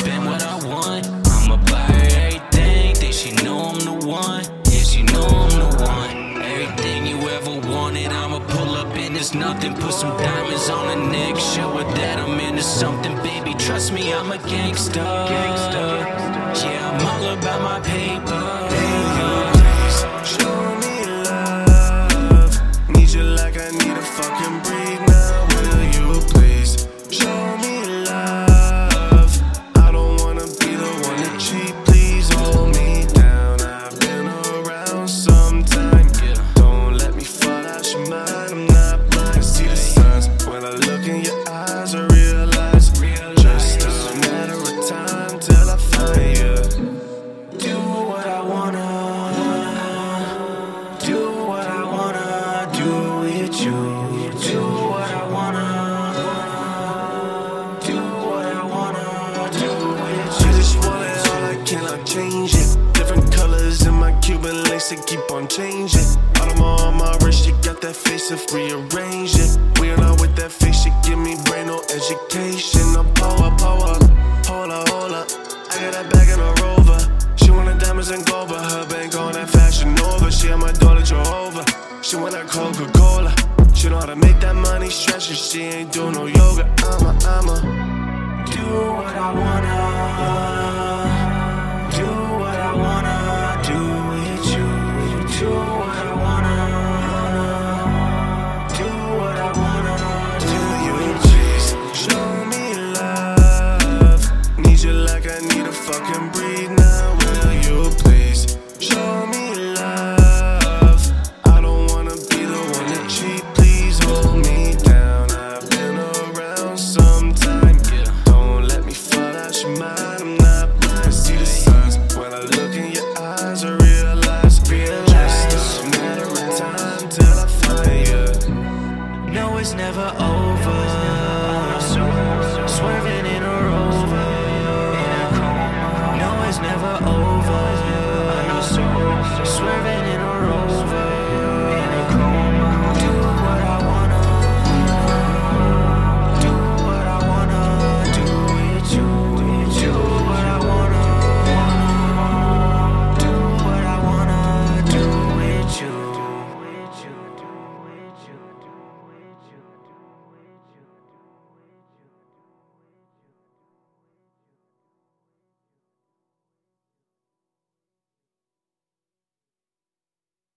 spend what I want. I'ma buy her everything. Think she know I'm the one. Yeah, she know I'm the one. Everything you ever wanted, I'ma pull up and it's nothing. Put some diamonds on the neck, show her that I'm into something, baby. Trust me, I'm a gangster. Yeah, I'm all about my paper. Show me love. Need you like I need to fucking it keep on changing. Autumn on my wrist, you got that face of rearrange it. We are not with that face, you give me brain, no education. I'm power, up, hold up. I got that bag in a rover. She want the diamonds and gold, but her bank on that fashion over. She had my daughter Jehovah. She want that Coca Cola. She know how to make that money stretch, and she ain't do no yoga. I'ma, I'ma do what I wanna. To fucking breathe now. Will you please show me love? I don't wanna be the one to cheat. Please hold me down. I've been around sometime. Don't let me fall out your mind. I'm not blind. See the signs when I look in your eyes. I realize, realize just a matter of time till I find you. No, it's never over. Swerving in it's never over.